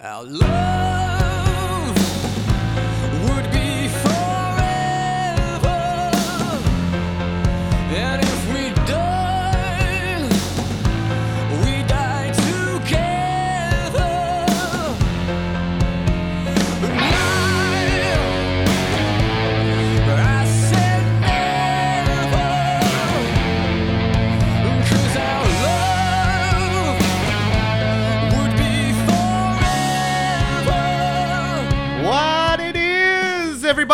Our love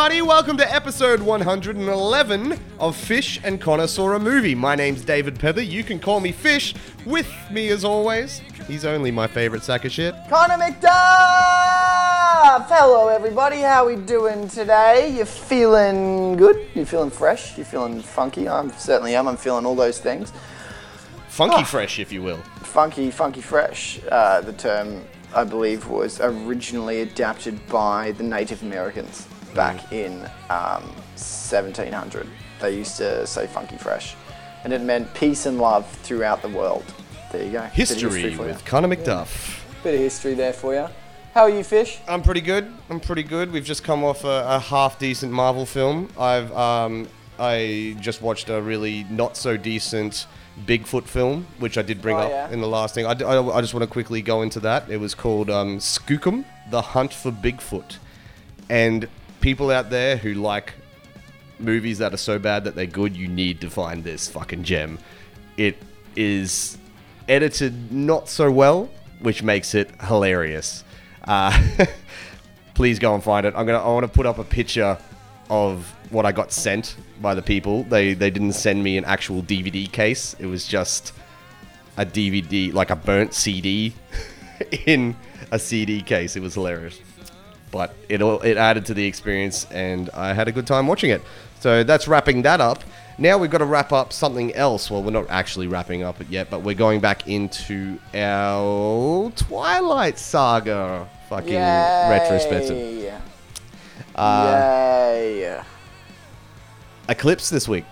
everybody? Welcome to episode 111 of Fish and Connor Saw a Movie. My name's David Pether. You can call me Fish. With me, as always, he's only my favorite sack of shit. Connor McDuff! Hello, everybody. How we doing today? You feeling good? You feeling fresh? You feeling funky? I am certainly am. I'm feeling all those things. Funky Ah. fresh, if you will. Funky, funky fresh. Uh, the term, I believe, was originally adapted by the Native Americans back in um, 1700. They used to say funky fresh, and it meant peace and love throughout the world. There you go. History you. with Connor McDuff. Bit of history there for you. How are you, Fish? I'm pretty good. I'm pretty good. We've just come off a, a half decent Marvel film. I've um, I just watched a really not so decent Bigfoot film, which I did bring Oh, up yeah. in the last thing. I, d- I- I just want to quickly go into that. It was called um, Skookum: The Hunt for Bigfoot, and people out there who like movies that are so bad that they're good, you need to find this fucking gem. It is edited not so well, which makes it hilarious. Uh, please go and find it. I'm gonna. I want to put up a picture of what I got sent by the people. They they didn't send me an actual DVD case. It was just a DVD, like a burnt CD, in a CD case. It was hilarious but it all it added to the experience and I had a good time watching it. So that's wrapping that up. Now we've got to wrap up something else. Well, we're not actually wrapping up it yet, but we're going back into our Twilight Saga fucking retrospective. Yay. Uh, Yay. Eclipse this week.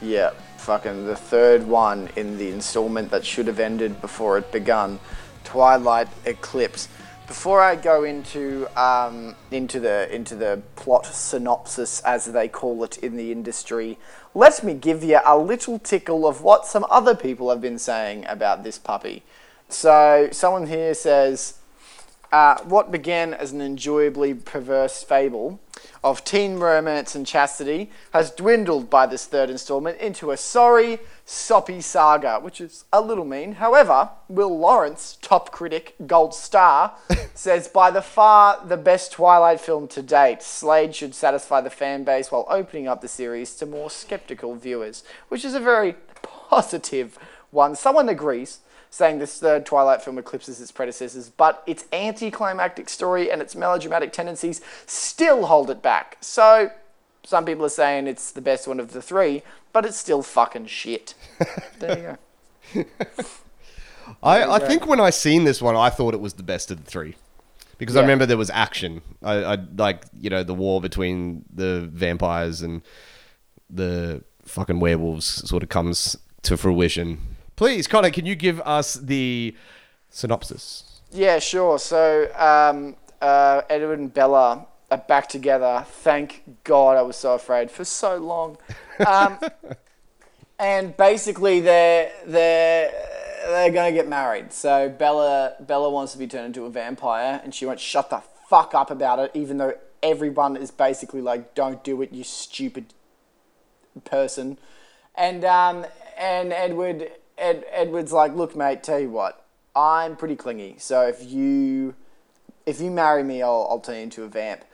Yeah, fucking the third one in the installment that should have ended before it begun. Twilight Eclipse. Before I go into um, into the into the plot synopsis, as they call it in the industry, let me give you a little tickle of what some other people have been saying about this puppy. So, someone here says, uh, what began as an enjoyably perverse fable of teen romance and chastity has dwindled by this third installment into a sorry, soppy saga, which is a little mean. However, Will Lawrence, top critic, gold star, says by the far the best Twilight film to date, Slade should satisfy the fan base while opening up the series to more skeptical viewers, which is a very positive one. Someone agrees saying this third Twilight film eclipses its predecessors, but its anticlimactic story and its melodramatic tendencies still hold it back. So, some people are saying it's the best one of the three, but it's still fucking shit. there you go. I, I think when I seen this one, I thought it was the best of the three. Because I remember there was action. I, I like, you know, the war between the vampires and the fucking werewolves sort of comes to fruition. Please, Connor, can you give us the synopsis? Yeah, sure. So, um, uh, Edward and Bella are back together. Thank God I was so afraid for so long. Um, and basically, they're they're they're gonna get married. So Bella Bella wants to be turned into a vampire, and she won't shut the fuck up about it, even though everyone is basically like, "Don't do it, you stupid person." And um, and Edward Ed, Edward's like, "Look, mate, tell you what, I'm pretty clingy. So if you if you marry me, I'll, I'll turn you into a vamp."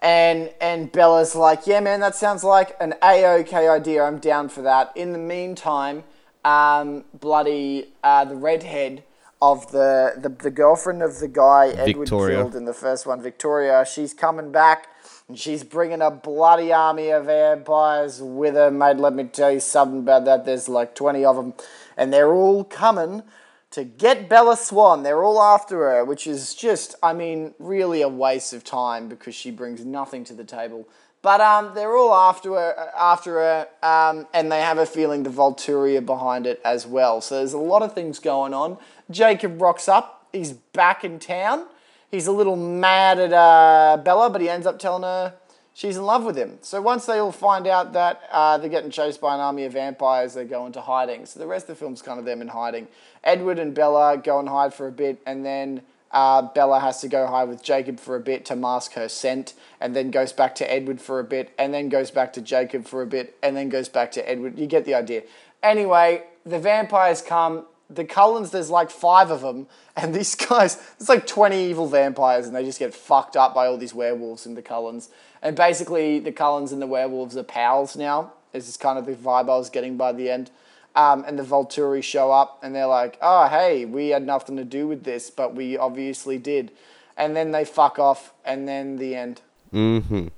And and Bella's like, "Yeah, man, that sounds like an a-okay idea. I'm down for that." In the meantime, um, bloody uh, the redhead of the, the the girlfriend of the guy Edward Victoria. killed in the first one, Victoria, she's coming back. And she's bringing a bloody army of vampires with her, mate. Let me tell you something about that. There's like 20 of them. And they're all coming to get Bella Swan. They're all after her, which is just, I mean, really a waste of time because she brings nothing to the table. But um, they're all after her, after her, um, and they have a feeling the Volturia behind it as well. So there's a lot of things going on. Jacob rocks up. He's back in town, he's a little mad at uh, Bella, but he ends up telling her she's in love with him. So once they all find out that uh, they're getting chased by an army of vampires, they go into hiding. So the rest of the film's kind of them in hiding. Edward and Bella go and hide for a bit, and then uh, Bella has to go hide with Jacob for a bit to mask her scent, and then goes back to Edward for a bit, and then goes back to Jacob for a bit, and then goes back to Edward. You get the idea. Anyway, the vampires come. The Cullens, there's like five of them, and these guys, there's like 20 evil vampires, and they just get fucked up by all these werewolves and the Cullens. And basically, the Cullens and the werewolves are pals now. This is kind of the vibe I was getting by the end. Um, and the Volturi show up, and they're like, "Oh, hey, we had nothing to do with this, but we obviously did." And then they fuck off, and then the end. Mm-hmm.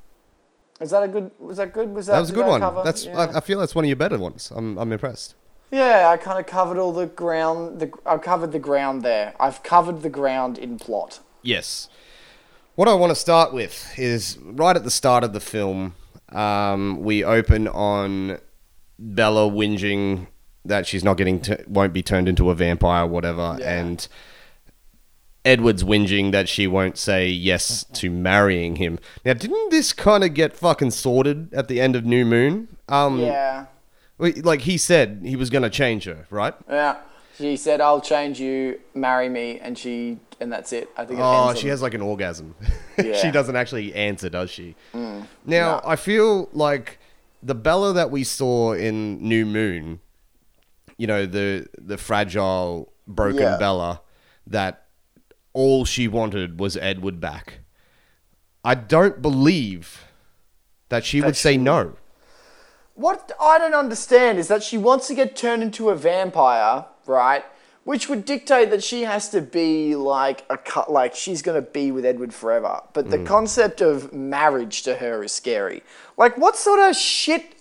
Is that a good? Was that good? Was that? That was a good one. cover? That's Yeah. I, I feel that's one of your better ones. I'm I'm impressed. Yeah, I kind of covered all the ground. The I covered the ground there. I've covered the ground in plot. Yes. What I want to start with is right at the start of the film, um, we open on Bella whinging that she's not getting, t- won't be turned into a vampire, or whatever, Yeah. and Edward's whinging that she won't say yes to marrying him. Now, didn't this kind of get fucking sorted at the end of New Moon? Um, Yeah, Like he said he was going to change her, right? yeah. She said, "I'll change you, marry me," and she, and that's it. I think. It Oh, she on- has like an orgasm. Yeah. she doesn't actually answer, does she? Mm. now, no. I feel like the Bella that we saw in New Moon, you know, the the fragile, broken Yeah. Bella, that all she wanted was Edward back. I don't believe that she would say no. What I don't understand is that she wants to get turned into a vampire, right? Which would dictate that she has to be like a cut, like she's gonna be with Edward forever. But the concept of marriage to her is scary. Like, what sort of shit?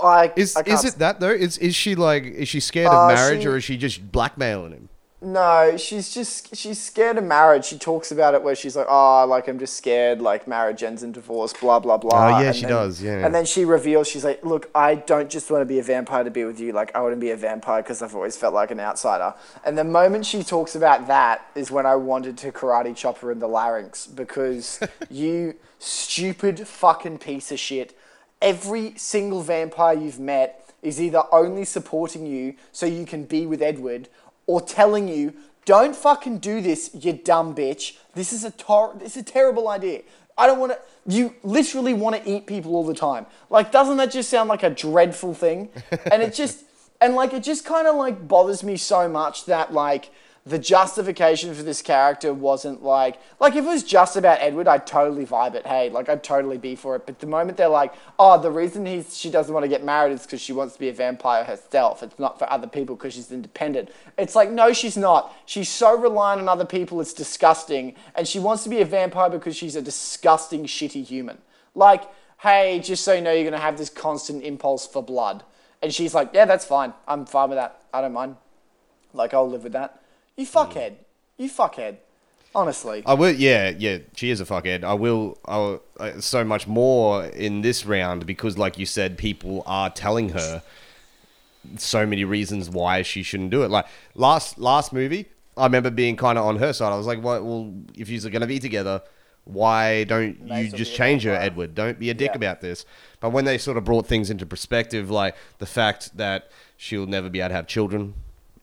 Like, Is is it that though? Is is she like is she scared Uh, of marriage she- or is she just blackmailing him? No, she's just she's scared of marriage. She talks about it where she's like, "Oh, like I'm just scared. Like marriage ends in divorce." Blah blah blah. Oh, yeah, And she then- does, yeah. And then she reveals, she's like, "Look, I don't just want to be a vampire to be with you. Like I want to be a vampire because I've always felt like an outsider." And the moment she talks about that is when I wanted to karate chop her in the larynx because you stupid fucking piece of shit. Every single vampire you've met is either only supporting you so you can be with Edward or telling you, don't fucking do this, you dumb bitch. This is a tor- this is a terrible idea. I don't want to. You literally want to eat people all the time. Like, doesn't that just sound like a dreadful thing? And it just, and like, it just kind of like bothers me so much that like the justification for this character wasn't like, like if it was just about Edward, I'd totally vibe it. Hey, like I'd totally be for it. But the moment they're like, oh, the reason he's she doesn't want to get married is because she wants to be a vampire herself. It's not for other people because she's independent. It's like, no, she's not. She's so reliant on other people, it's disgusting. And she wants to be a vampire because she's a disgusting, shitty human. Like, hey, just so you know, you're gonna have this constant impulse for blood. And she's like, yeah, that's fine. I'm fine with that. I don't mind. Like, I'll live with that. You fuckhead. You fuckhead. Honestly. I will. Yeah, yeah. She is a fuckhead. I will. I'll, uh, so much more in this round because, like you said, people are telling her so many reasons why she shouldn't do it. Like last last movie, I remember being kind of on her side. I was like, "Well, well if you're going to be together, why don't May you just change her. Edward? Don't be a dick Yeah. about this." But when they sort of brought things into perspective, like the fact that she'll never be able to have children,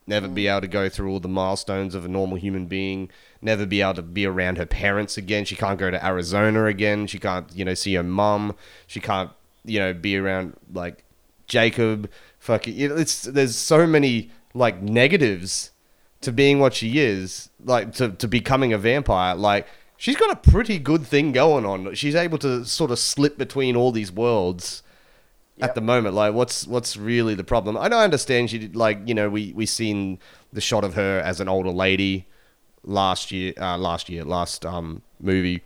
never be mm. able to go through all the milestones of a normal human being, never be able to be around her parents again. She can't go to Arizona again. She can't, you know, see her mum. She can't, you know, be around like Jacob. Fucking, know, it's there's so many like negatives to being what she is, like to to becoming a vampire. Like she's got a pretty good thing going on. She's able to sort of slip between all these worlds at the moment. Like, what's what's really the problem? I know, I understand she did, like you know we we seen the shot of her as an older lady last year, uh, last year, last um movie,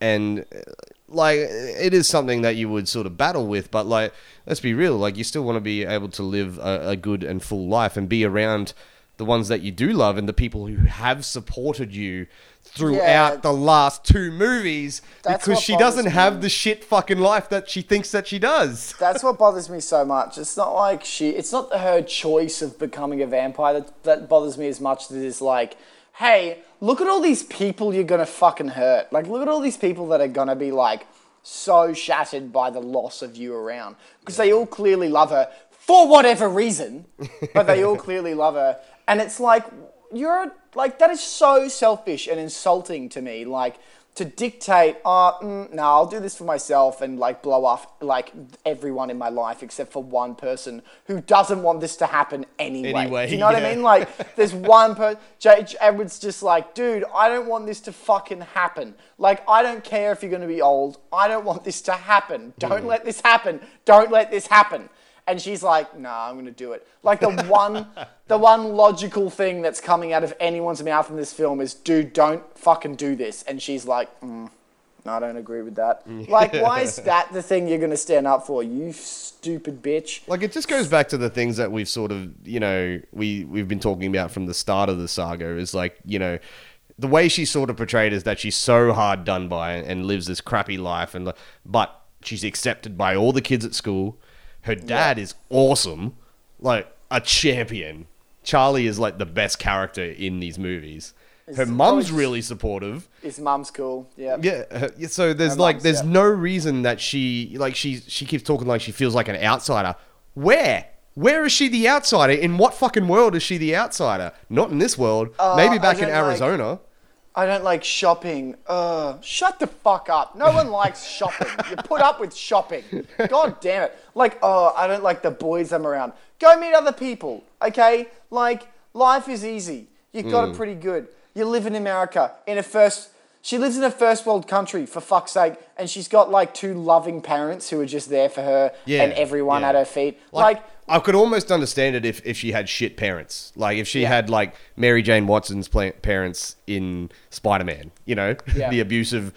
and uh, like it is something that you would sort of battle with. But like, let's be real, like you still want to be able to live a, a good and full life and be around the ones that you do love and the people who have supported you throughout Yeah. the last two movies because she doesn't me. have the shit fucking life that she thinks that she does. That's what bothers me so much. It's not like she, it's not her choice of becoming a vampire that, that bothers me as much as it is like hey, look at all these people you're gonna fucking hurt. Like, look at all these people that are gonna be like so shattered by the loss of you around because they all clearly love her for whatever reason, but they all clearly love her, and it's like you're like that is so selfish and insulting to me. Like to dictate, oh, mm, no, I'll do this for myself and like blow off like everyone in my life except for one person who doesn't want this to happen anyway. Anyway, do you know what. I mean? Like, there's one person. J- J- Edward's just like, dude, I don't want this to fucking happen. Like, I don't care if you're gonna be old. I don't want this to happen. Don't Hmm. let this happen. Don't let this happen. And she's like, nah, I'm gonna do it. Like the one, the one logical thing that's coming out of anyone's mouth in this film is, dude, don't fucking do this. And she's like, mm, no, I don't agree with that. Like, why is that the thing you're gonna stand up for? You stupid bitch. Like it just goes back to the things that we've sort of, you know, we we've been talking about from the start of the saga is like, you know, the way she's sort of portrayed is that she's so hard done by and lives this crappy life and but she's accepted by all the kids at school. Her dad is awesome, like a champion. Charlie is like the best character in these movies. Her mum's really supportive. His mum's cool. Yeah. Yeah, her- yeah, so there's Her like mum's, there's yeah. no reason that she like she she keeps talking like she feels like an outsider. Where? Where is she the outsider? In what fucking world is she the outsider? Not in this world. Uh, Maybe I back in like- Arizona. I don't like shopping. Uh, shut the fuck up. No one likes shopping. You put up with shopping. God damn it. Like, oh, I don't like the boys I'm around. Go meet other people, okay? Like, life is easy. You've got Mm. it pretty good. You live in America, in a first. She lives in a first world country, for fuck's sake, and she's got like two loving parents who are just there for her Yeah, and everyone yeah. at her feet. Like, Like, I could almost understand it if, if she had shit parents. Like if she Yeah. had like Mary Jane Watson's pla- parents in Spider Man. You know, Yeah. the abusive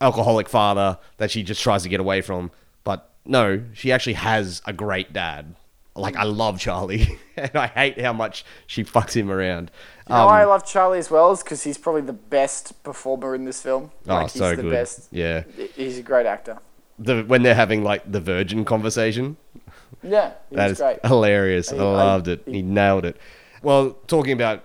alcoholic father that she just tries to get away from. But no, she actually has a great dad. Like I love Charlie, and I hate how much she fucks him around. You know Um, why I love Charlie as well is because he's probably the best performer in this film. Oh, Like, he's so the good. best. Yeah. He's a great actor. the when they're having like the virgin conversation. Yeah, That is great. hilarious. I, I- I- loved it. He nailed it. Well, talking about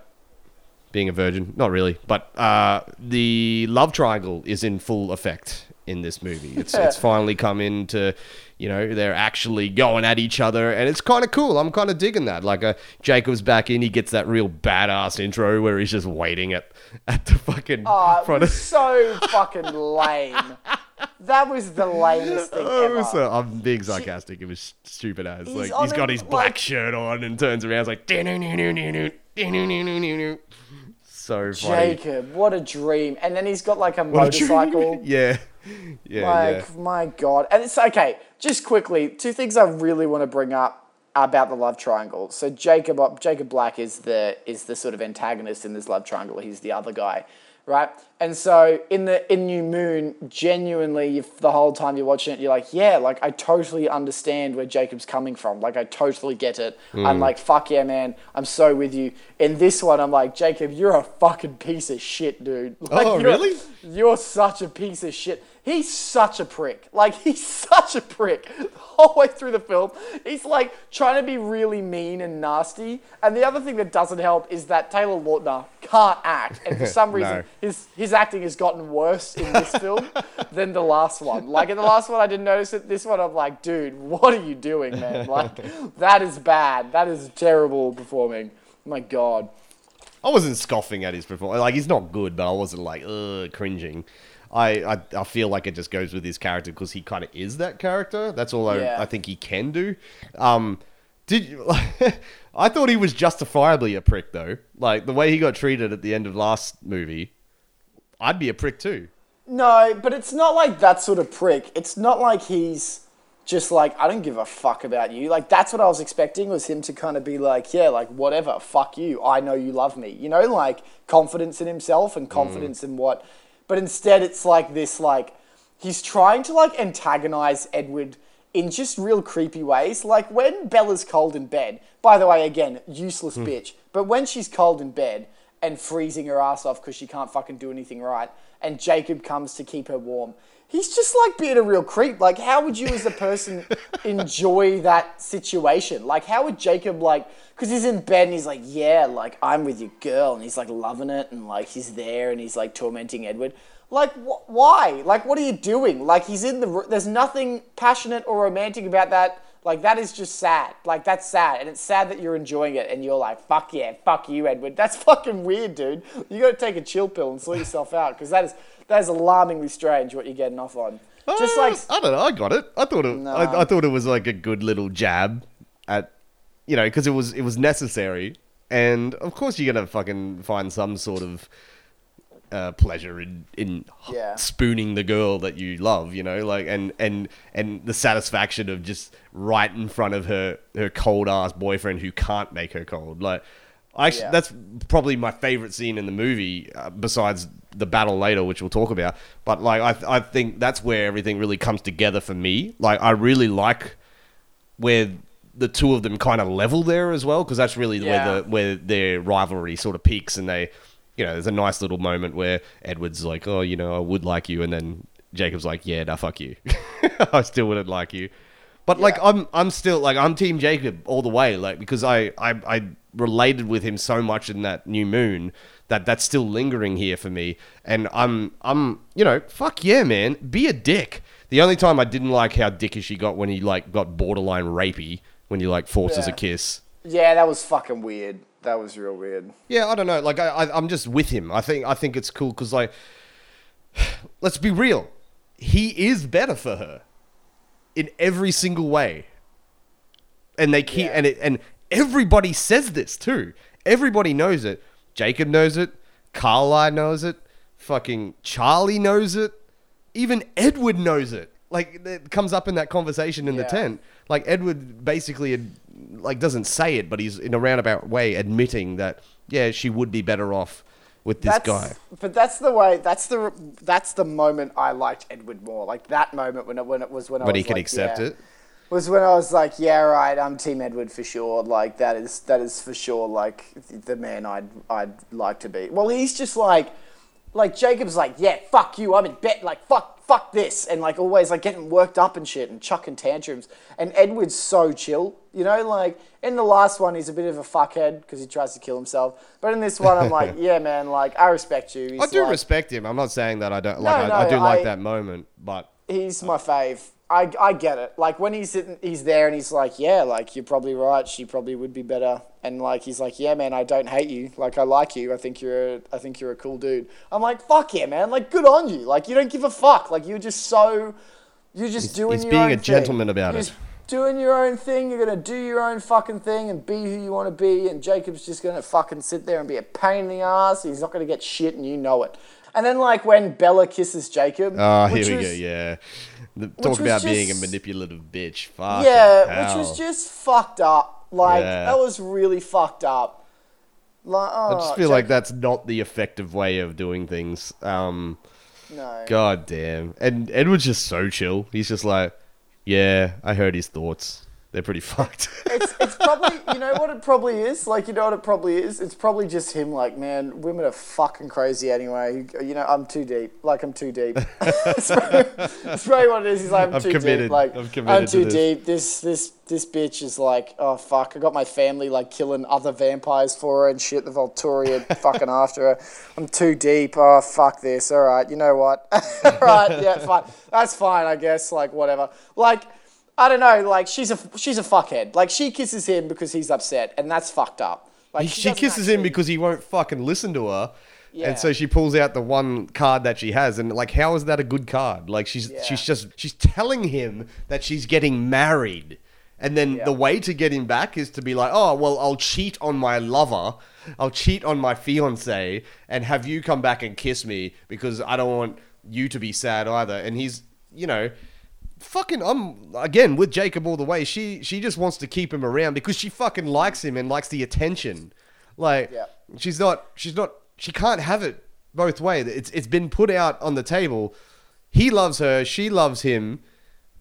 being a virgin, not really, but uh, the love triangle is in full effect in this movie. It's Yeah. it's finally come into, you know, they're actually going at each other, and it's kind of cool. I'm kind of digging that. Like, uh, Jacob's back in, he gets that real badass intro where he's just waiting at at the fucking Oh, front of. so fucking lame. That was the lamest thing Oh, ever. so- I'm being sarcastic. It was stupid as. He's Like on he's got his black like- shirt on and turns around. It's like so funny. Jacob, what a dream. And then he's got like a What a motorcycle. yeah, yeah, Like, my God. And it's okay, just quickly, two things I really want to bring up about the love triangle. So Jacob Jacob Black is the is the sort of antagonist in this love triangle. He's the other guy. Right? And so in the in New Moon, genuinely the whole time you're watching it, you're like, yeah, like I totally understand where Jacob's coming from. Like I totally get it. Hmm. I'm like, fuck yeah, man. I'm so with you. In this one, I'm like, Jacob, you're a fucking piece of shit, dude. Like, Oh, you're- really? you're such a piece of shit. He's such a prick. Like, he's such a prick. The whole way through the film, he's like trying to be really mean and nasty. And the other thing that doesn't help is that Taylor Lautner can't act. And for some reason, No. his, his acting has gotten worse in this film than the last one. Like, in the last one, I didn't notice it. This one, I'm like, dude, what are you doing, man? Like, that is bad. That is terrible performing. My God. I wasn't scoffing at his performance. Like he's not good, but I wasn't like ugh cringing. I, I, I feel like it just goes with his character because he kind of is that character. That's all I, Yeah. I think he can do. Um, did you, I thought he was justifiably a prick though. Like the way he got treated at the end of last movie, I'd be a prick too. No, but it's not like that sort of prick. It's not like he's just like, I don't give a fuck about you. Like, that's what I was expecting was him to kind of be like, yeah, like, whatever, fuck you. I know you love me. You know, like confidence in himself and confidence in what. But instead, it's like this, like, he's trying to, like, antagonize Edward in just real creepy ways. Like, when Bella's cold in bed, by the way, again, useless hmm. bitch, but when she's cold in bed, and freezing her ass off because she can't fucking do anything right. And Jacob comes to keep her warm. He's just like being a real creep. Like, how would you as a person enjoy that situation? Like, how would Jacob, like, because he's in bed and he's like, yeah, like, I'm with your girl. And he's like loving it and like he's there and he's like tormenting Edward. Like, wh- why? Like, what are you doing? Like, he's in the. There's nothing passionate or romantic about that. Like, that is just sad. Like, that's sad. And it's sad that you're enjoying it and you're like, fuck yeah, fuck you, Edward. That's fucking weird, dude. You gotta take a chill pill and sort yourself out because that is, that is alarmingly strange what you're getting off on. Just Uh, like. I don't know. I got it. I thought it. Nah. I, I thought it was like a good little jab at, you know, because it was it was necessary, and of course you're gonna fucking find some sort of uh, pleasure in in Yeah. spooning the girl that you love, you know, like and and and the satisfaction of just right in front of her her cold ass boyfriend who can't make her cold, like. I Yeah. that's probably my favorite scene in the movie, uh, besides the battle later, which we'll talk about. But like, I I think that's where everything really comes together for me. Like, I really like where the two of them kind of level there as well, because that's really where the where their rivalry sort of peaks, and they, you know, there's a nice little moment where Edward's like, oh, you know, I would like you, and then Jacob's like, yeah, nah, fuck you, I still wouldn't like you. But like I'm I'm still like I'm team Jacob all the way like because I, I I related with him so much in that new moon that that's still lingering here for me and I'm I'm you know fuck yeah man be a dick. The only time I didn't like how dickish he got when he like got borderline rapey when he like forces a kiss. Yeah, that was fucking weird. That was real weird. Yeah, I don't know. Like I, I I'm just with him. I think I think it's cool because like let's be real, he is better for her in every single way, and they keep Yeah. and it and everybody says this too. Everybody knows it. Jacob knows it. Carly knows it. Fucking Charlie knows it. Even Edward knows it. Like it comes up in that conversation in the tent. Like Edward basically ad- like doesn't say it, but he's in a roundabout way admitting that yeah, she would be better off with this that's, guy. But that's the way. That's the that's the moment I liked Edward more. Like that moment when it when it was when I But was he could like, accept yeah, it. Was when I was like, yeah, right, I'm Team Edward for sure. Like that is that is for sure like the man I'd I'd like to be. Well, he's just like like Jacob's like, yeah, fuck you, I'm in bed. Like fuck fuck this, and like always like getting worked up and shit and chucking tantrums. And Edward's so chill, you know. Like in the last one, he's a bit of a fuckhead because he tries to kill himself. But in this one, I'm like, yeah, man, like I respect you. He's I do like, respect him. I'm not saying that I don't like. No, I, I do like I- that moment, but he's my fave. I, I get it. Like when he's sitting, he's there and he's like, yeah, like you're probably right. She probably would be better. And like he's like, yeah, man, I don't hate you. Like I like you. I think you're a, I think you're a cool dude. I'm like, fuck yeah, man. Like good on you. Like you don't give a fuck. Like you're just so, you're just doing he's your being own a thing. gentleman about You're it. just Doing your own thing, you're gonna do your own fucking thing and be who you want to be. And Jacob's just gonna fucking sit there and be a pain in the ass. He's not gonna get shit, and you know it. And then like when Bella kisses Jacob, oh, here we was- go. Yeah, the, talk about being a manipulative bitch. Fuck. Yeah, which was just fucked up. Like Yeah. that was really fucked up. Like, oh, I just feel like that's not the effective way of doing things. Um, No. God damn. And Edward's just so chill. He's just like, yeah, I heard his thoughts. They're pretty fucked. It's it's probably you know what it probably is. Like you know what it probably is. It's probably just him. Like man, women are fucking crazy anyway. You know I'm too deep. Like I'm too deep. it's, probably, it's probably what it is. He's like I'm, I'm too committed. deep. Like I'm committed to too this. deep. This this this bitch is like oh fuck. I got my family like killing other vampires for her and shit. The Volturi are fucking after her. I'm too deep. Oh fuck this. All right. You know what? All right. Yeah. Fine. That's fine. I guess. Like whatever. Like. I don't know, like she's a she's a fuckhead. Like she kisses him because he's upset, and that's fucked up. Like she doesn't kisses him because he won't fucking listen to her. Yeah. And so she pulls out the one card that she has, and like, how is that a good card? Like, she's Yeah. she's just she's telling him that she's getting married, and then Yeah. the way to get him back is to be like, oh well, I'll cheat on my lover, I'll cheat on my fiance, and have you come back and kiss me because I don't want you to be sad either. And he's, you know, fucking I'm again with Jacob all the way. She she just wants to keep him around because she fucking likes him and likes the attention. Like Yeah. she's not she's not she can't have it both ways. It's it's been put out on the table. He loves her, she loves him.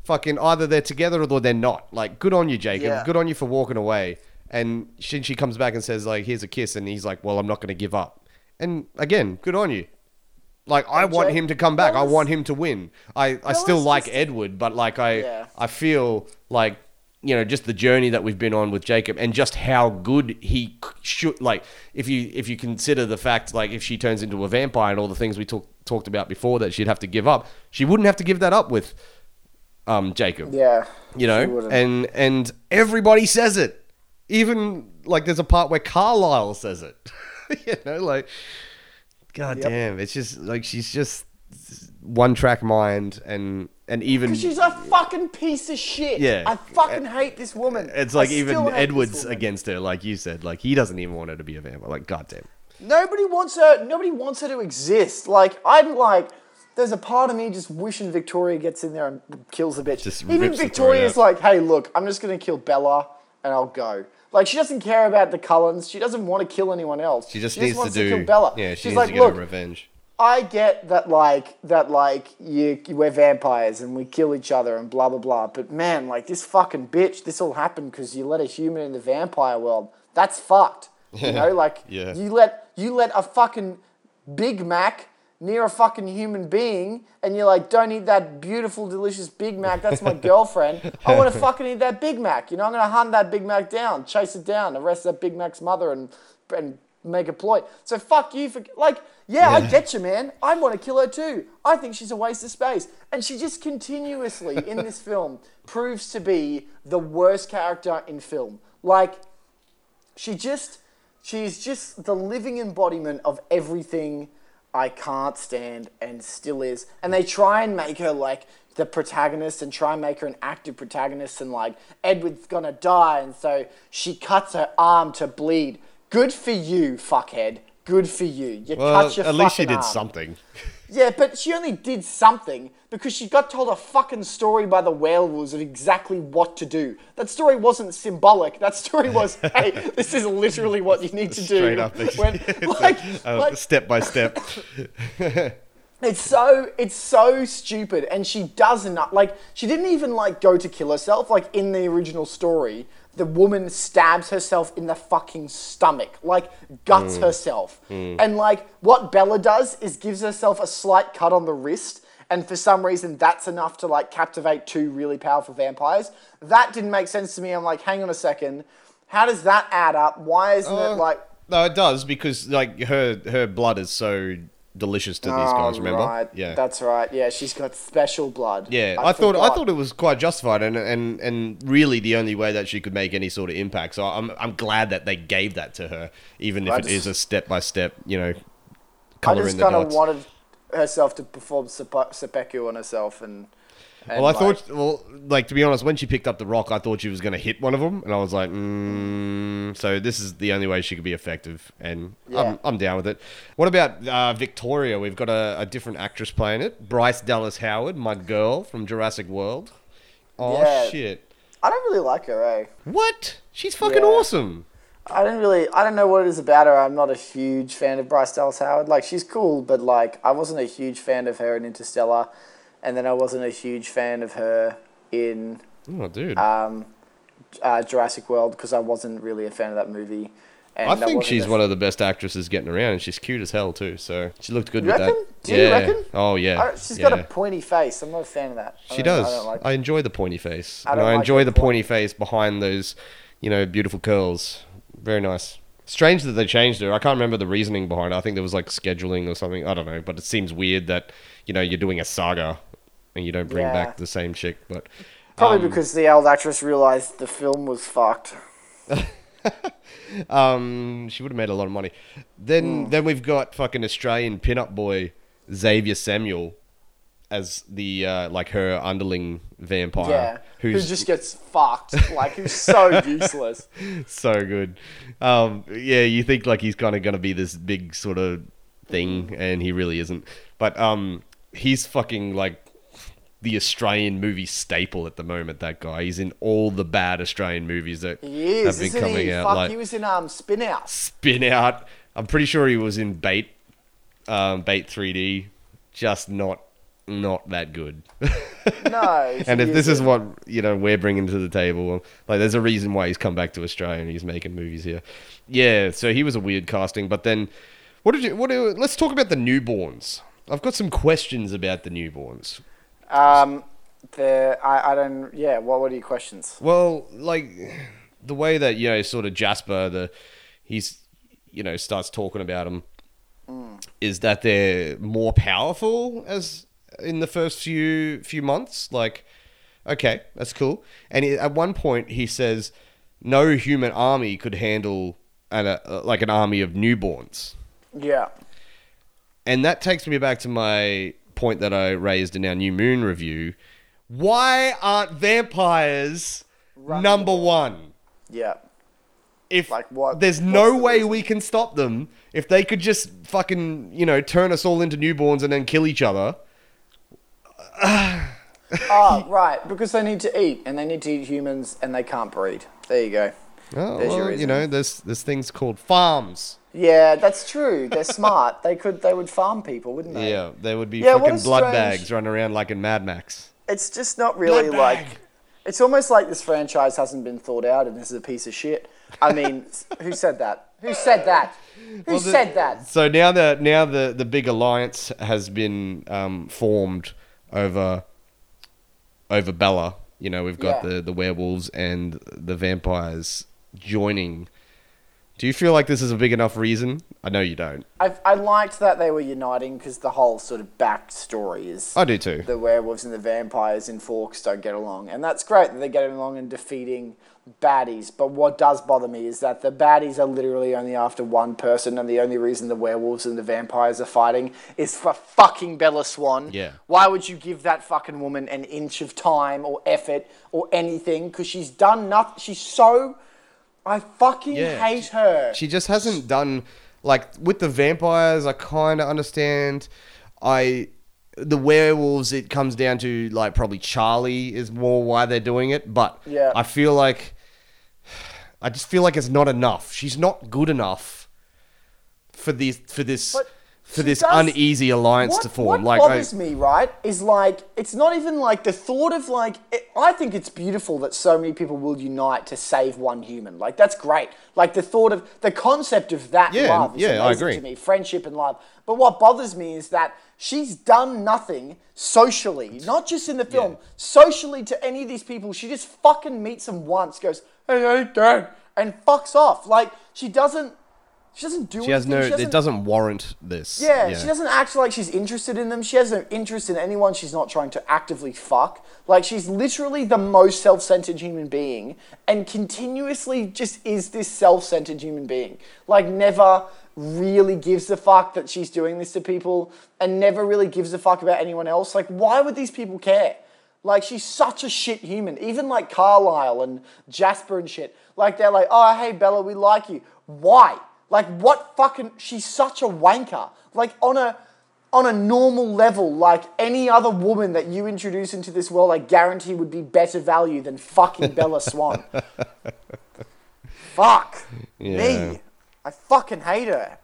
Fucking either they're together or they're not. Like good on you, Jacob. Yeah. Good on you for walking away. And she, she comes back and says like, "Here's a kiss," and he's like, "Well, I'm not going to give up." And again, good on you. Like I want him to come back. I want him to win. I, I still like Edward, but like I Yeah. I feel like you know just the journey that we've been on with Jacob and just how good he c- should like if you if you consider the fact like if she turns into a vampire and all the things we talk, talked about before that she'd have to give up, she wouldn't have to give that up with um Jacob Yeah. you she know wouldn't. and and everybody says it even like there's a part where carlisle says it you know like god Yep. damn it's just like she's just one track mind and and even Because she's a fucking piece of shit. Yeah. I fucking hate this woman. it's like still even edwards against her like you said like he doesn't even want her to be a vampire like god damn Nobody wants her. Nobody wants her to exist. Like I'm like, there's a part of me just wishing Victoria gets in there and kills the bitch. Just Even rips the throat Victoria's like, hey, look, I'm just gonna kill Bella and I'll go. Like she doesn't care about the Cullens. She doesn't want to kill anyone else. she just needs to wants do kill Bella. yeah she She's needs like, to get look, her revenge I get that like that like you we're vampires and we kill each other and blah blah blah. But man, like this fucking bitch, this all happened because you let a human in the vampire world. That's fucked. You know, like Yeah. you let you let a fucking Big Mac near a fucking human being and you're like, don't eat that beautiful, delicious Big Mac. That's my girlfriend. I want to fucking eat that Big Mac. You know, I'm gonna hunt that Big Mac down, chase it down, arrest that Big Mac's mother, and and make a ploy. So fuck you for like, yeah, I get you, man. I want to kill her too. I think she's a waste of space, and she just continuously in this film proves to be the worst character in film. Like, she just she's just the living embodiment of everything I can't stand and still is. And they try and make her like the protagonist and try and make her an active protagonist and like Edward's gonna die and so she cuts her arm to bleed. Good for you, fuckhead. Good for you. You well cut your at least she did arm. something Yeah, but she only did something because she got told a fucking story by the werewolves of exactly what to do. That story wasn't symbolic. That story was, hey, this is literally what you need to do. straight up When, like, uh, like, step by step it's so it's so stupid, and she doesn't like. She didn't even like go to kill herself. Like in the original story, the woman stabs herself in the fucking stomach, like guts herself. And like what Bella does is gives herself a slight cut on the wrist. And for some reason, that's enough to like captivate two really powerful vampires. That didn't make sense to me. I'm like, hang on a second, how does that add up? Why isn't Uh, it like? No, it does because like her her blood is so delicious to these guys. Oh, Remember? Right. Yeah. That's right. Yeah, she's got special blood. yeah, I, thought I thought it was quite justified, and and and really the only way that she could make any sort of impact. So I'm I'm glad that they gave that to her, even if I it is a step by step, you know, I color just in the kind of wanted herself to perform sepe- seppuku on herself, and well, I like, thought, well, like to be honest, when she picked up the rock, I thought she was going to hit one of them, and I was like, mm, so this is the only way she could be effective, and Yeah. I'm, I'm down with it. What about uh, Victoria? We've got a, a different actress playing it, Bryce Dallas Howard, my girl from Jurassic World. Oh Yeah. shit! I don't really like her. Eh? What? She's fucking Yeah. awesome. I don't really. I don't know what it is about her. I'm not a huge fan of Bryce Dallas Howard. Like she's cool, but like I wasn't a huge fan of her in Interstellar, and then I wasn't a huge fan of her in Oh, dude. um, uh, Jurassic World because I wasn't really a fan of that movie. And I think she's a- one of the best actresses getting around, and she's cute as hell too. So she looked good You with reckon? that. Do you reckon? Oh yeah. I- she's got a pointy face. I'm not a fan of that. I She does. I don't like. I enjoy the pointy face. I and I like enjoy the pointy face behind those, you know, beautiful curls. Very nice. Strange that they changed her. I can't remember the reasoning behind it. I think there was like scheduling or something. I don't know, but it seems weird that you know you're doing a saga and you don't bring Yeah. back the same chick. But Probably um, because the old actress realized the film was fucked. um, she would have made a lot of money. Then Hmm. then we've got fucking Australian pinup boy Xavier Samuel as the uh, like her underling vampire. Yeah, who just gets fucked. Like who's so useless. so good. Um, yeah, you think like he's kind of gonna be this big sort of thing, and he really isn't. But um, he's fucking like the Australian movie staple at the moment. That guy, he's in all the bad Australian movies that He have been coming he? out. Fuck, like he was in um Spin Out. Spin Out. I'm pretty sure he was in Bait, um, Bait 3D. Just not, not that good. No. and if this is what you know we're bringing to the table, like there's a reason why he's come back to Australia and he's making movies here. Yeah, so he was a weird casting, but then What did you? What? Do, let's talk about the newborns. I've got some questions about the newborns. Um, the I, I don't. Yeah. What What are your questions? Well, like the way that you know, sort of Jasper, the he's you know starts talking about them, is that they're more powerful as in the first few few months. Like, okay, that's cool. And he, at one point, he says, "No human army could handle an, uh, like an army of newborns." Yeah. And that takes me back to my point that I raised in our New Moon review. Why aren't vampires number one? Yeah. If Like what- there's no the way reason? we can stop them, if they could just fucking, you know, turn us all into newborns and then kill each other. Oh, right. Because they need to eat, and they need to eat humans, and they can't breed. There you go. Oh, There's well, you know, there's there's things called farms. Yeah, that's true. They're smart. They could. They would farm people, wouldn't they? Yeah, they would be Yeah, fucking blood strange- bags running around like in Mad Max. It's just not really Blood like. bag. It's almost like this franchise hasn't been thought out, and this is a piece of shit. I mean, who said that? Who said that? Who Well, the- said that? So now the now the the big alliance has been um, formed over over Bella. You know, we've got Yeah. the the werewolves and the vampires joining. Do you feel like this is a big enough reason? I know you don't. I, I liked that they were uniting because the whole sort of backstory is I do too. the werewolves and the vampires in Forks don't get along, and that's great that they're getting along and defeating baddies. But what does bother me is that the baddies are literally only after one person, and the only reason the werewolves and the vampires are fighting is for fucking Bella Swan. Yeah. Why would you give that fucking woman an inch of time or effort or anything? Because she's done nothing. She's so. I fucking Yeah. hate her. She just hasn't done like with the vampires. I kind of understand. I the werewolves. It comes down to like probably Charlie is more why they're doing it. But Yeah. I feel like I just feel like it's not enough. She's not good enough for this for this But for she this does- uneasy alliance what, to form. What like I- bothers me, right, is like it's not even like the thought of like it, I think it's beautiful that so many people will unite to save one human. Like that's great. Like the thought of the concept of that Yeah, love is yeah, I amazing agree. to me. Friendship and love. But what bothers me is that she's done nothing socially, not just in the film, Yeah. socially to any of these people. She just fucking meets them once, goes, "Hey, you doing?" and fucks off. Like she doesn't. She doesn't do she has no. She doesn't- It doesn't warrant this. yeah, she doesn't act like she's interested in them. She has no interest in anyone she's not trying to actively fuck. Like, she's literally the most self centered human being and continuously just is this self centered human being. Like, never really gives a fuck that she's doing this to people and never really gives a fuck about anyone else. Like, why would these people care? Like, she's such a shit human. Even like Carlisle and Jasper and shit. Like, they're like, oh, hey, Bella, we like you. Why? Like, what fucking. She's such a wanker. Like, on a. On a normal level, like any other woman that you introduce into this world, I guarantee would be better value than fucking Bella Swan. Fuck Yeah. me. I fucking hate her.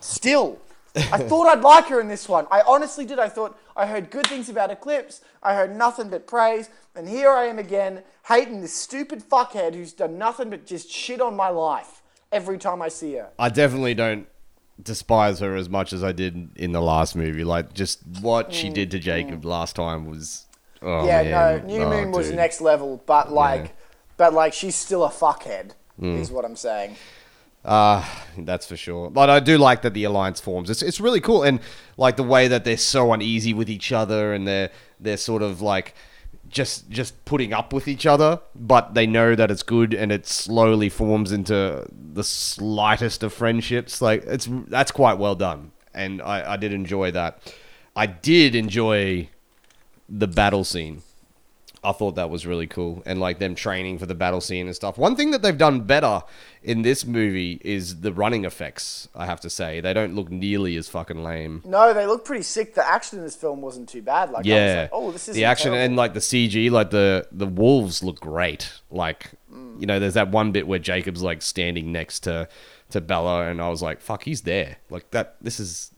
Still. I thought I'd like her in this one. I honestly did. I thought I heard good things about Eclipse. I heard nothing but praise. And here I am again, hating this stupid fuckhead who's done nothing but just shit on my life every time I see her. I definitely don't despise her as much as I did in the last movie. Like, just what she did to Jacob last time was. Oh, Mm, yeah, man. no, New Oh, Moon was dude. next level, but like, Yeah. but like, she's still a fuckhead, Mm. is what I'm saying. Uh, that's for sure. But I do like that the alliance forms. It's it's really cool, and like the way that they're so uneasy with each other, and they're they're sort of like just just putting up with each other, but they know that it's good, and it slowly forms into the slightest of friendships. Like it's that's quite well done, and I I did enjoy that. I did enjoy the battle scene. I thought that was really cool, and like them training for the battle scene and stuff. One thing that they've done better in this movie is the running effects. I have to say, they don't look nearly as fucking lame. No, they look pretty sick. The action in this film wasn't too bad. Like, I was Yeah, like, oh, this is the action and like the CG, like the the wolves look great. Like you know, there's that one bit where Jacob's like standing next to to Bella, and I was like, fuck, he's there. Like that. This is.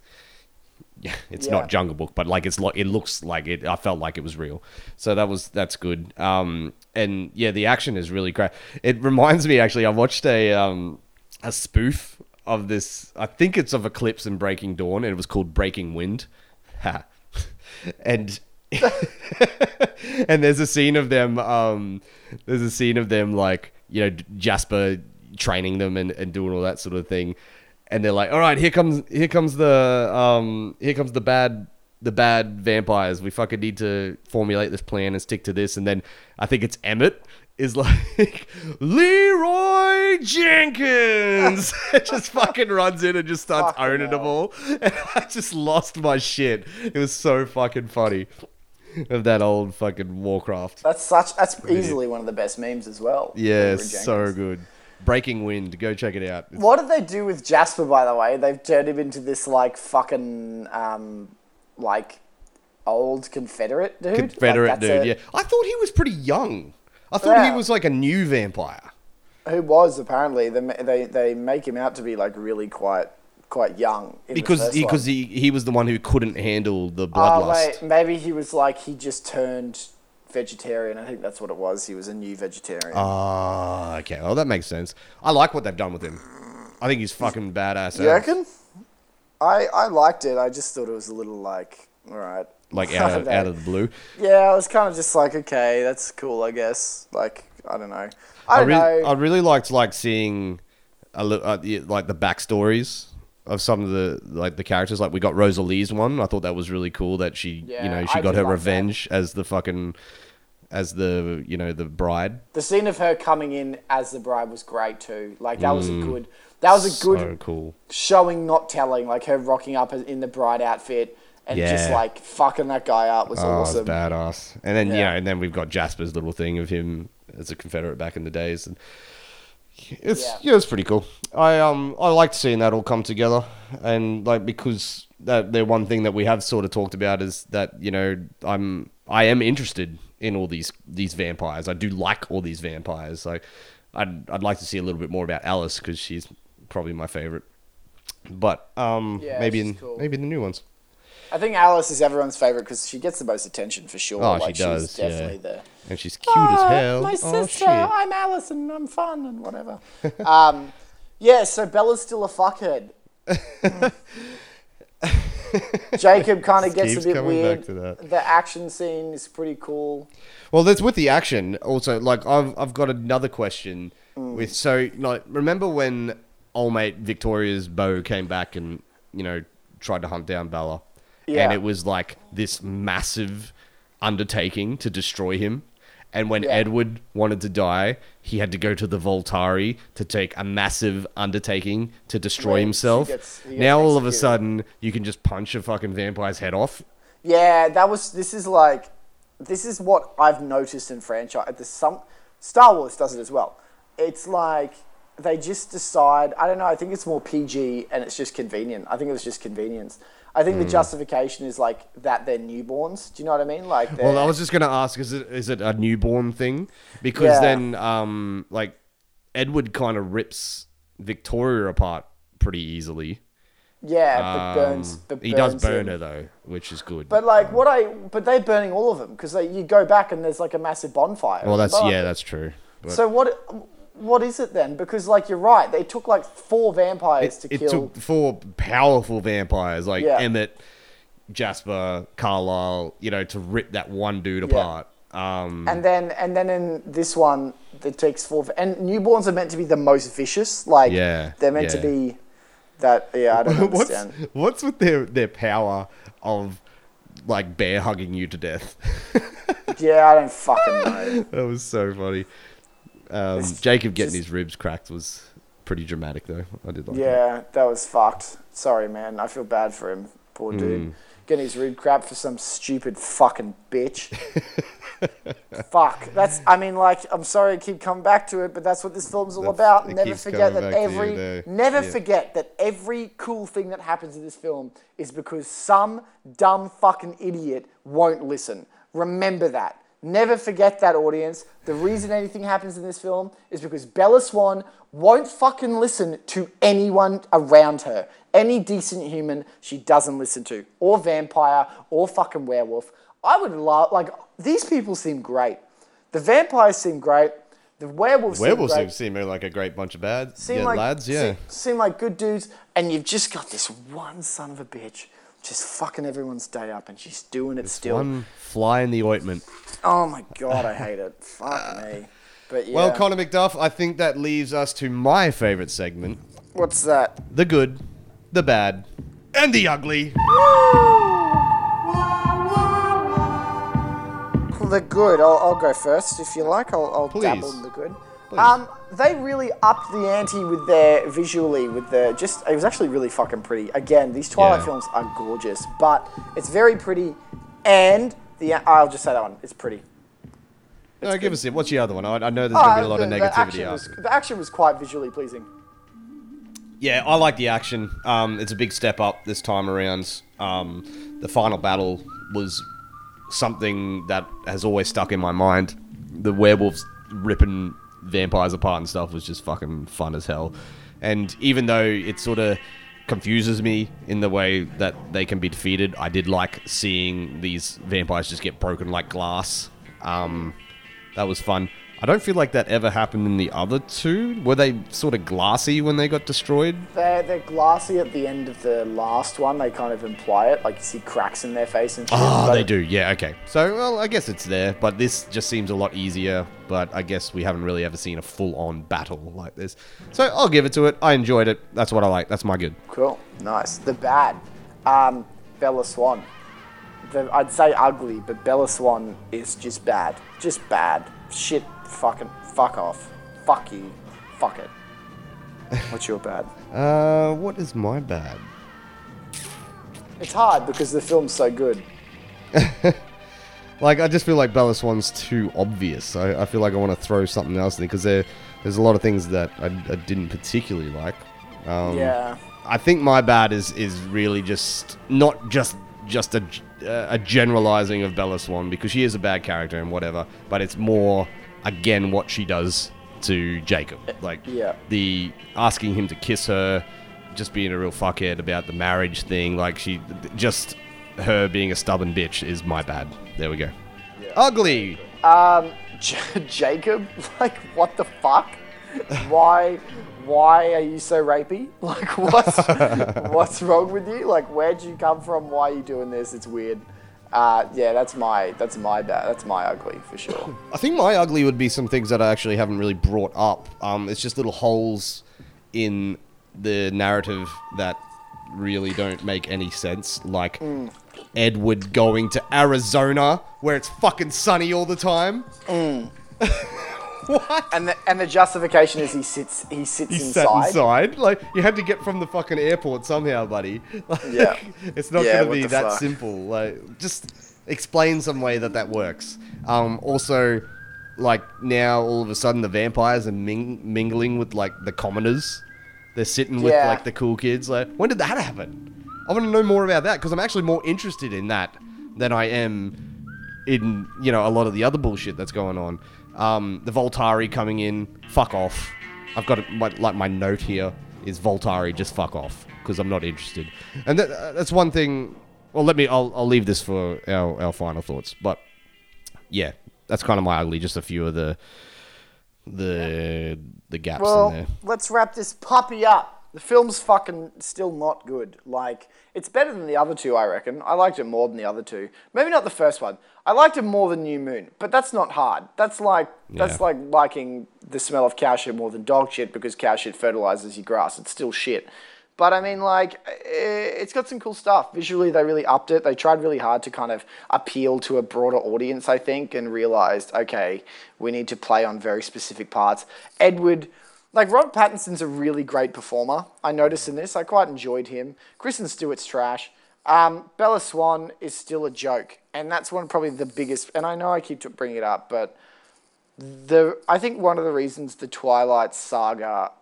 Yeah, it's Yeah. not Jungle Book, but like it's like it looks like it. I felt like it was real, so that was that's good. Um, and yeah, the action is really great. It reminds me actually. I watched a um a spoof of this. I think it's of Eclipse and Breaking Dawn, and it was called Breaking Wind. Ha. and and there's a scene of them. Um, there's a scene of them like you know Jasper training them and, and doing all that sort of thing. And they're like, "All right, here comes here comes the um here comes the bad the bad vampires. We fucking need to formulate this plan and stick to this." And then I think it's Emmett is like Leeroy Jenkins just fucking runs in and just starts Fucking owning them all. And I just lost my shit. It was so fucking funny of that old fucking Warcraft. That's such. That's easily one of the best memes as well. Yeah, so good. Breaking Wind, go check it out. It's- What did they do with Jasper, by the way? They've turned him into this like fucking um, like old Confederate dude. Confederate that's dude, a- yeah. I thought he was pretty young. I thought he was like a new vampire. Who was apparently they they they make him out to be like really quite quite young. in the Because first he, he, was the one who couldn't handle the Oh bloodlust. wait, maybe he was like he just turned vegetarian. I think that's what it was. He was a new vegetarian. Ah, okay. Well, that makes sense. I like what they've done with him. I think he's fucking badass. you reckon? I I liked it. I just thought it was a little like all right. Like out of, out of the blue. Yeah, I was kind of just like, okay, that's cool, I guess. Like, I don't know. I I really, know. I really liked like seeing a li- uh, like the backstories of some of the like the characters. Like we got Rosalie's one. I thought that was really cool that she, Yeah, you know, she I got her like that. revenge as the fucking as the you know the bride. the scene of her coming in as the bride was great too. Like, that was a good. That was a good Mm. So cool. showing, not telling. Like her rocking up in the bride outfit and just like fucking that guy up was Oh, awesome. badass. And then you Yeah. know, and then we've got Jasper's little thing of him as a Confederate back in the days, and it's Yeah. yeah, it's pretty cool. I um I liked seeing that all come together, and like because that the one thing that we have sort of talked about is that you know I'm I am interested in all these these vampires. I do like all these vampires. Like I'd I'd like to see a little bit more about Alice because she's probably my favorite. But um Yeah, maybe in cool. maybe in the new ones. I think Alice is everyone's favorite because she gets the most attention for sure. Oh, like, she does, She's definitely yeah. the. And she's cute as "Ah, hell. My oh sister, shit. I'm Alice and I'm fun and whatever. um, yeah, so Bella's still a fuckhead. Jacob kind of gets a bit weird. The action scene is pretty cool. Well, that's with the action. Also, like I've I've got another question Mm. with so like remember when old mate Victoria's beau came back and you know tried to hunt down Bella, and it was like this massive undertaking to destroy him. And when Yeah. Edward wanted to die, he had to go to the Volturi to take a massive undertaking to destroy Right, he himself. gets- he gets now all of a sudden, you can just punch a fucking vampire's head off. Yeah, that was. This is like, this is what I've noticed in franchise. At The some Star Wars does it as well. It's like they just decide. I don't know. I think it's more PG and it's just convenient. I think it was just convenience. I think the Hmm. justification is like that they're newborns. Do you know what I mean? Like, Well, I was just gonna ask: is it is it a newborn thing? Because Yeah. then, um, like Edward kind of rips Victoria apart pretty easily. yeah, but burns. Um, But he does burn him. her though, which is good. But like, what I but they're burning all of them because you go back and there's like a massive bonfire. well, that's yeah, that's true. But So what? What is it then? Because like you're right, they took like four vampires it, to it kill. took four powerful vampires like Yeah. Emmett, Jasper, Carlisle, you know, to rip that one dude Yeah. apart. Um, And then and then in this one, it takes four. And newborns are meant to be the most vicious. Like Yeah, they're meant to be that. Yeah, I don't what's understand. what's with their their power of like bear hugging you to death? yeah, I don't fucking know. That was so funny. Um, Jacob getting just- his ribs cracked was pretty dramatic, though. I did like that. Yeah, that was fucked. Sorry, man. I feel bad for him. Poor Mm. dude. Getting his rib cracked for some stupid fucking bitch. Fuck. That's. I mean, like, I'm sorry I keep coming back to it, but that's what this film's all That's- about. Never forget that to you every. Never Yeah. forget that every cool thing that happens in this film is because some dumb fucking idiot won't listen. Remember that. Never forget that, audience. The reason anything happens in this film is because Bella Swan won't fucking listen to anyone around her. Any decent human she doesn't listen to, or vampire, or fucking werewolf. I would love, like, these people seem great. The vampires seem great. The werewolves, seem Werewolves great. seem like a great bunch of bad seem yeah, like lads. Yeah. seem, seem like good dudes, and you've just got this one son of a bitch just fucking everyone's day up, and she's doing it still. One fly in the ointment. Oh my god, I hate it. Fuck me. But yeah, Well, Connor McDuff, I think that leaves us to my favorite segment: what's that? the good, the bad, and the ugly. Well, they're good. I'll, I'll go first if you like. I'll, I'll dabble in the good. Um, they really upped the ante with their visually, with the just. It was actually really fucking pretty. Again, these Twilight Yeah. films are gorgeous, but it's very pretty, and the I'll just say that one. It's pretty. No, give us it. What's the other one? I, I know there's going to be a lot the, of the negativity action was, the action was quite visually pleasing. Yeah, I like the action. Um, it's a big step up this time around. Um, the final battle was something that has always stuck in my mind. The werewolves ripping vampires apart and stuff was just fucking fun as hell. And even though it sort of confuses me in the way that they can be defeated, I did like seeing these vampires just get broken like glass. Um, that was fun. I don't feel like that ever happened in the other two. Were they sort of glassy when they got destroyed? They're, they're glassy at the end of the last one. They kind of imply it, like you see cracks in their face and shit. Ah, but they do. Yeah, okay. So, well, I guess it's there, but this just seems a lot easier. But I guess we haven't really ever seen a full-on battle like this. So I'll give it to it. I enjoyed it. That's what I like. That's my good. Cool, nice. The bad, um, Bella Swan. The, I'd say ugly, but Bella Swan is just bad. Just bad. Shit, fucking, fuck off. Fuck you. Fuck it. What's your bad? Uh, what is my bad? It's hard because the film's so good. Like, I just feel like Bella Swan's too obvious. I, I feel like I want to throw something else in because there, there's a lot of things that I, I didn't particularly like. Um, Yeah. I think my bad is is really just not just just a a generalizing of Bella Swan because she is a bad character and whatever, but it's more again what she does to Jacob, like Yeah. the asking him to kiss her, just being a real fuckhead about the marriage thing, like she just her being a stubborn bitch is my bad. There we go. Ugly. Um, J- Jacob, like, what the fuck? Why, why are you so rapey? Like, what's, what's wrong with you? Like, where'd you come from? Why are you doing this? It's weird. Uh, yeah, that's my, that's my bad. That's my ugly for sure. I think my ugly would be some things that I actually haven't really brought up. Um, it's just little holes in the narrative that really don't make any sense. Like Edward going to Arizona where it's fucking sunny all the time. What? And the, and the justification is he sits, he sits He sat inside. inside. Like you had to get from the fucking airport somehow, buddy. Like, Yeah. it's not Yeah, gonna be that fuck? simple. Like, just explain some way that that works. Um, also, like now, all of a sudden, the vampires are ming- mingling with like the commoners. They're sitting with Yeah. like the cool kids. Like, when did that happen? I want to know more about that because I'm actually more interested in that than I am in you know a lot of the other bullshit that's going on. Um, the Volturi coming in, fuck off. I've got my, like my note here is Volturi, just fuck off because I'm not interested. And that, uh, that's one thing. Well, let me. I'll, I'll leave this for our, our final thoughts. But yeah, that's kind of my ugly. Just a few of the the the gaps in Well, there. let's wrap this puppy up. The film's fucking still not good. Like, it's better than the other two, I reckon. I liked it more than the other two. Maybe not the first one. I liked it more than New Moon, but that's not hard. That's like that's like liking the smell of cow shit more than dog shit because cow shit fertilizes your grass. It's still shit. But I mean, like, it's got some cool stuff. Visually, they really upped it. They tried really hard to kind of appeal to a broader audience, I think, and realized, okay, we need to play on very specific parts. Edward, like, Rob Pattinson's a really great performer. I noticed in this. I quite enjoyed him. Kristen Stewart's trash. Um, Bella Swan is still a joke, and that's one probably the biggest. And I know I keep bringing it up, but the I think one of the reasons the Twilight Saga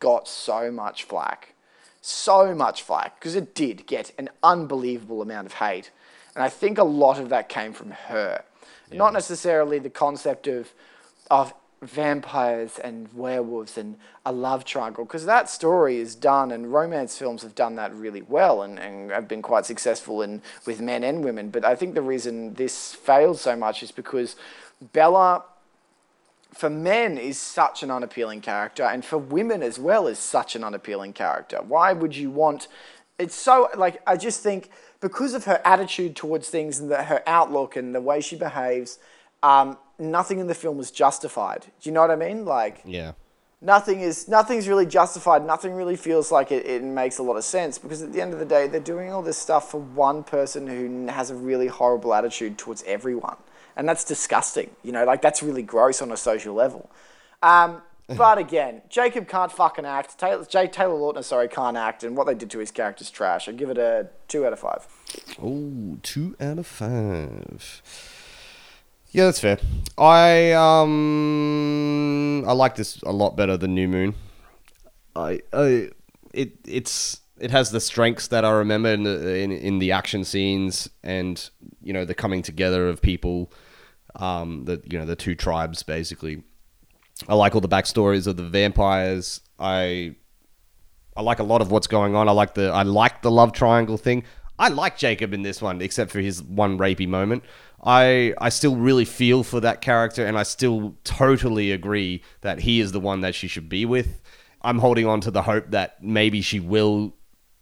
got so much flack, so much flack, because it did get an unbelievable amount of hate. And I think a lot of that came from her. Not necessarily the concept of, of vampires and werewolves and a love triangle, because that story is done, and romance films have done that really well and, and have been quite successful in, with men and women. But I think the reason this failed so much is because Bella for men is such an unappealing character, and for women as well is such an unappealing character. Why would you want? It's so like I just think because of her attitude towards things and the, her outlook and the way she behaves, um, nothing in the film was justified. Do you know what I mean? Like Yeah. nothing is nothing's really justified. Nothing really feels like it, it makes a lot of sense because at the end of the day, they're doing all this stuff for one person who has a really horrible attitude towards everyone, and that's disgusting. You know, like that's really gross on a social level. Um, but again, Jacob can't fucking act. Taylor, Jay Taylor Lautner, sorry, can't act, and what they did to his character's trash. I give it a two out of five. Oh, two out of five. Yeah, that's fair. I um I like this a lot better than New Moon. I, I it it's it has the strengths that I remember in the in, in the action scenes and you know the coming together of people, um the you know the two tribes basically. I like all the backstories of the vampires. I I like a lot of what's going on. I like the I like the love triangle thing. I like Jacob in this one, except for his one rapey moment. I I still really feel for that character, and I still totally agree that he is the one that she should be with. I'm holding on to the hope that maybe she will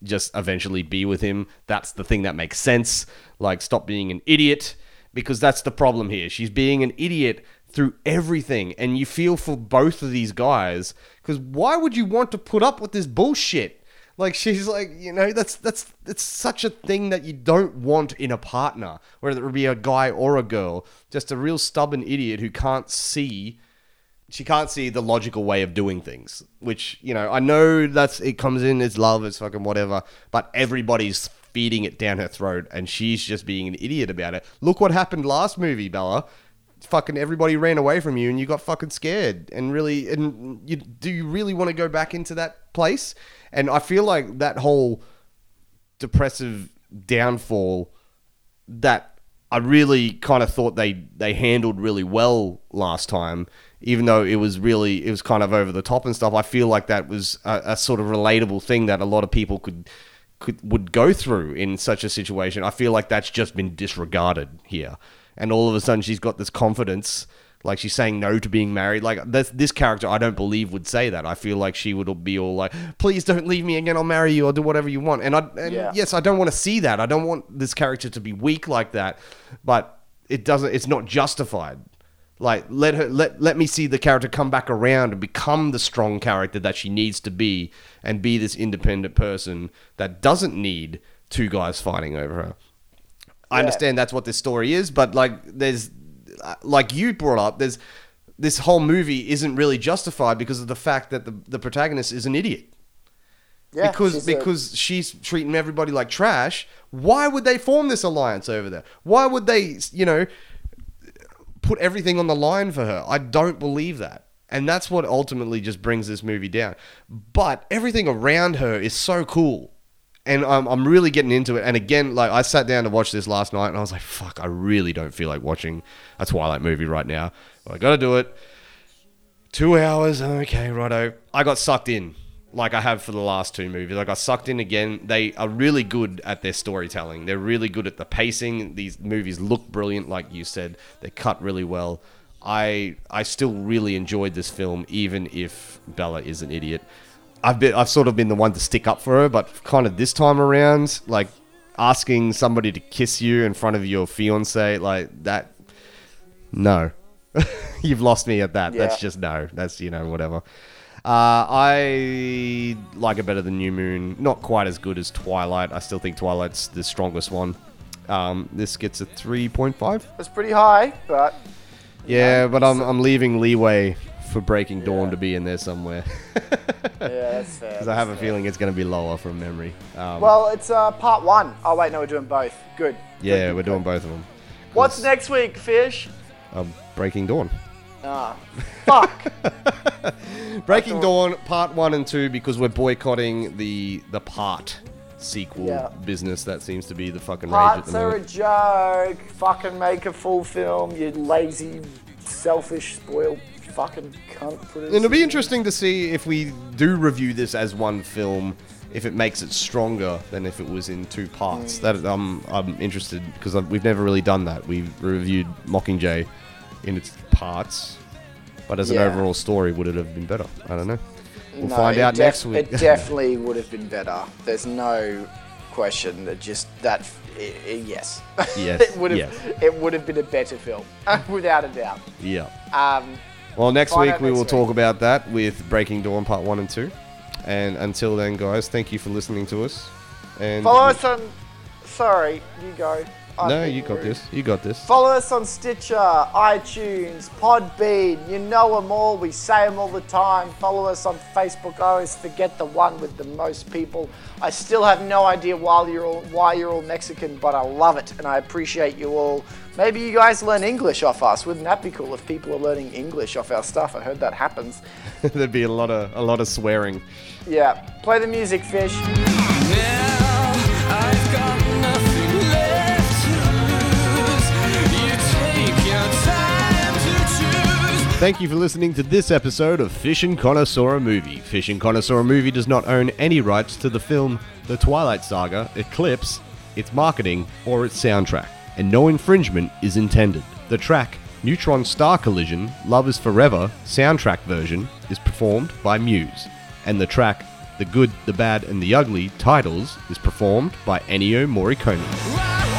just eventually be with him. That's the thing that makes sense. Like, stop being an idiot, because that's the problem here. She's being an idiot through everything, and you feel for both of these guys. Because why would you want to put up with this bullshit? Like she's like, you know, that's that's that's such a thing that you don't want in a partner, whether it would be a guy or a girl. Just a real stubborn idiot who can't see she can't see the logical way of doing things. Which, you know, I know that's it comes in, it's love, it's fucking whatever, but everybody's feeding it down her throat and she's just being an idiot about it. Look what happened last movie, Bella. Fucking everybody ran away from you and you got fucking scared. And really and you do you really want to go back into that place? And I feel like that whole depressive downfall that I really kind of thought they they handled really well last time, even though it was really it was kind of over the top and stuff. I feel like that was a, a sort of relatable thing that a lot of people could could would go through in such a situation. I feel like that's just been disregarded here, and all of a sudden she's got this confidence. Like she's saying no to being married. Like this, this character, I don't believe would say that. I feel like she would be all like, "Please don't leave me again. I'll marry you. I'll do whatever you want." And I, and Yeah. yes, I don't want to see that. I don't want this character to be weak like that. But it doesn't. It's not justified. Like let her let let me see the character come back around and become the strong character that she needs to be, and be this independent person that doesn't need two guys fighting over her. I understand that's what this story is, but like there's like you brought up, there's this whole movie isn't really justified because of the fact that the, the protagonist is an idiot Yeah, because she's a- because she's treating everybody like trash. Why would they form this alliance over there? Why would they, you know, put everything on the line for her? I don't believe that. And that's what ultimately just brings this movie down. But everything around her is so cool. And I'm, I'm really getting into it. And again, like I sat down to watch this last night and I was like, fuck, I really don't feel like watching a Twilight movie right now. But I gotta do it. Two hours, okay, righto. I got sucked in, like I have for the last two movies. I got sucked in again. They are really good at their storytelling. They're really good at the pacing. These movies look brilliant, like you said. They're cut really well. I I still really enjoyed this film, even if Bella is an idiot. I've been I've sort of been the one to stick up for her, but kind of this time around, like asking somebody to kiss you in front of your fiance, like that. No, you've lost me at that. That's just no. That's you know whatever. Uh, I like it better than New Moon. Not quite as good as Twilight. I still think Twilight's the strongest one. Um, this gets a three point five. It's pretty high, but Yeah, but I'm I'm leaving leeway for Breaking Dawn Yeah. to be in there somewhere yeah, that's fair. because I have a feeling it's going to be lower from memory. Um, Well, it's uh, part one. Oh wait, no, we're doing both. Good. yeah, Good, we're good, doing both of them. What's next week, Fish? Um, Breaking Dawn. Ah, fuck. Breaking Dawn Part One and Two because we're boycotting the the part sequel Yeah. business that seems to be the fucking rage at Parts the are a joke. Fucking make a full film, you lazy, selfish, spoiled fucking cunt. producer. It'll be interesting to see if we do review this as one film, if it makes it stronger than if it was in two parts. That um, I'm interested because we've never really done that. We've reviewed Mockingjay in its parts. But as Yeah. an overall story, would it have been better? I don't know. We'll No, find it out def- next week. It definitely would have been better. There's no question that just that. i i yes. Yes, it would have. yes. It would have been a better film, without a doubt. yeah. Um, Well, next Find week we next will week. talk about that with Breaking Dawn Part 1 and 2. And until then, guys, thank you for listening to us. And follow us on. Sorry, you go. I'm No, you got rude. this. You got this. Follow us on Stitcher, iTunes, Podbean. You know them all. We say them all the time. Follow us on Facebook. I always forget the one with the most people. I still have no idea why you're all why you're all Mexican, but I love it and I appreciate you all. Maybe you guys learn English off us. Wouldn't that be cool if people are learning English off our stuff? I heard that happens. There'd be a lot of a lot of swearing. Yeah. Play the music, fish. Now Thank you for listening to this episode of Fish and Connoisseur Movie. Fish and Connoisseur Movie does not own any rights to the film The Twilight Saga, Eclipse, its marketing, or its soundtrack, and no infringement is intended. The track Neutron Star Collision Love is Forever soundtrack version is performed by Muse, and the track The Good, the Bad, and the Ugly titles is performed by Ennio Morricone.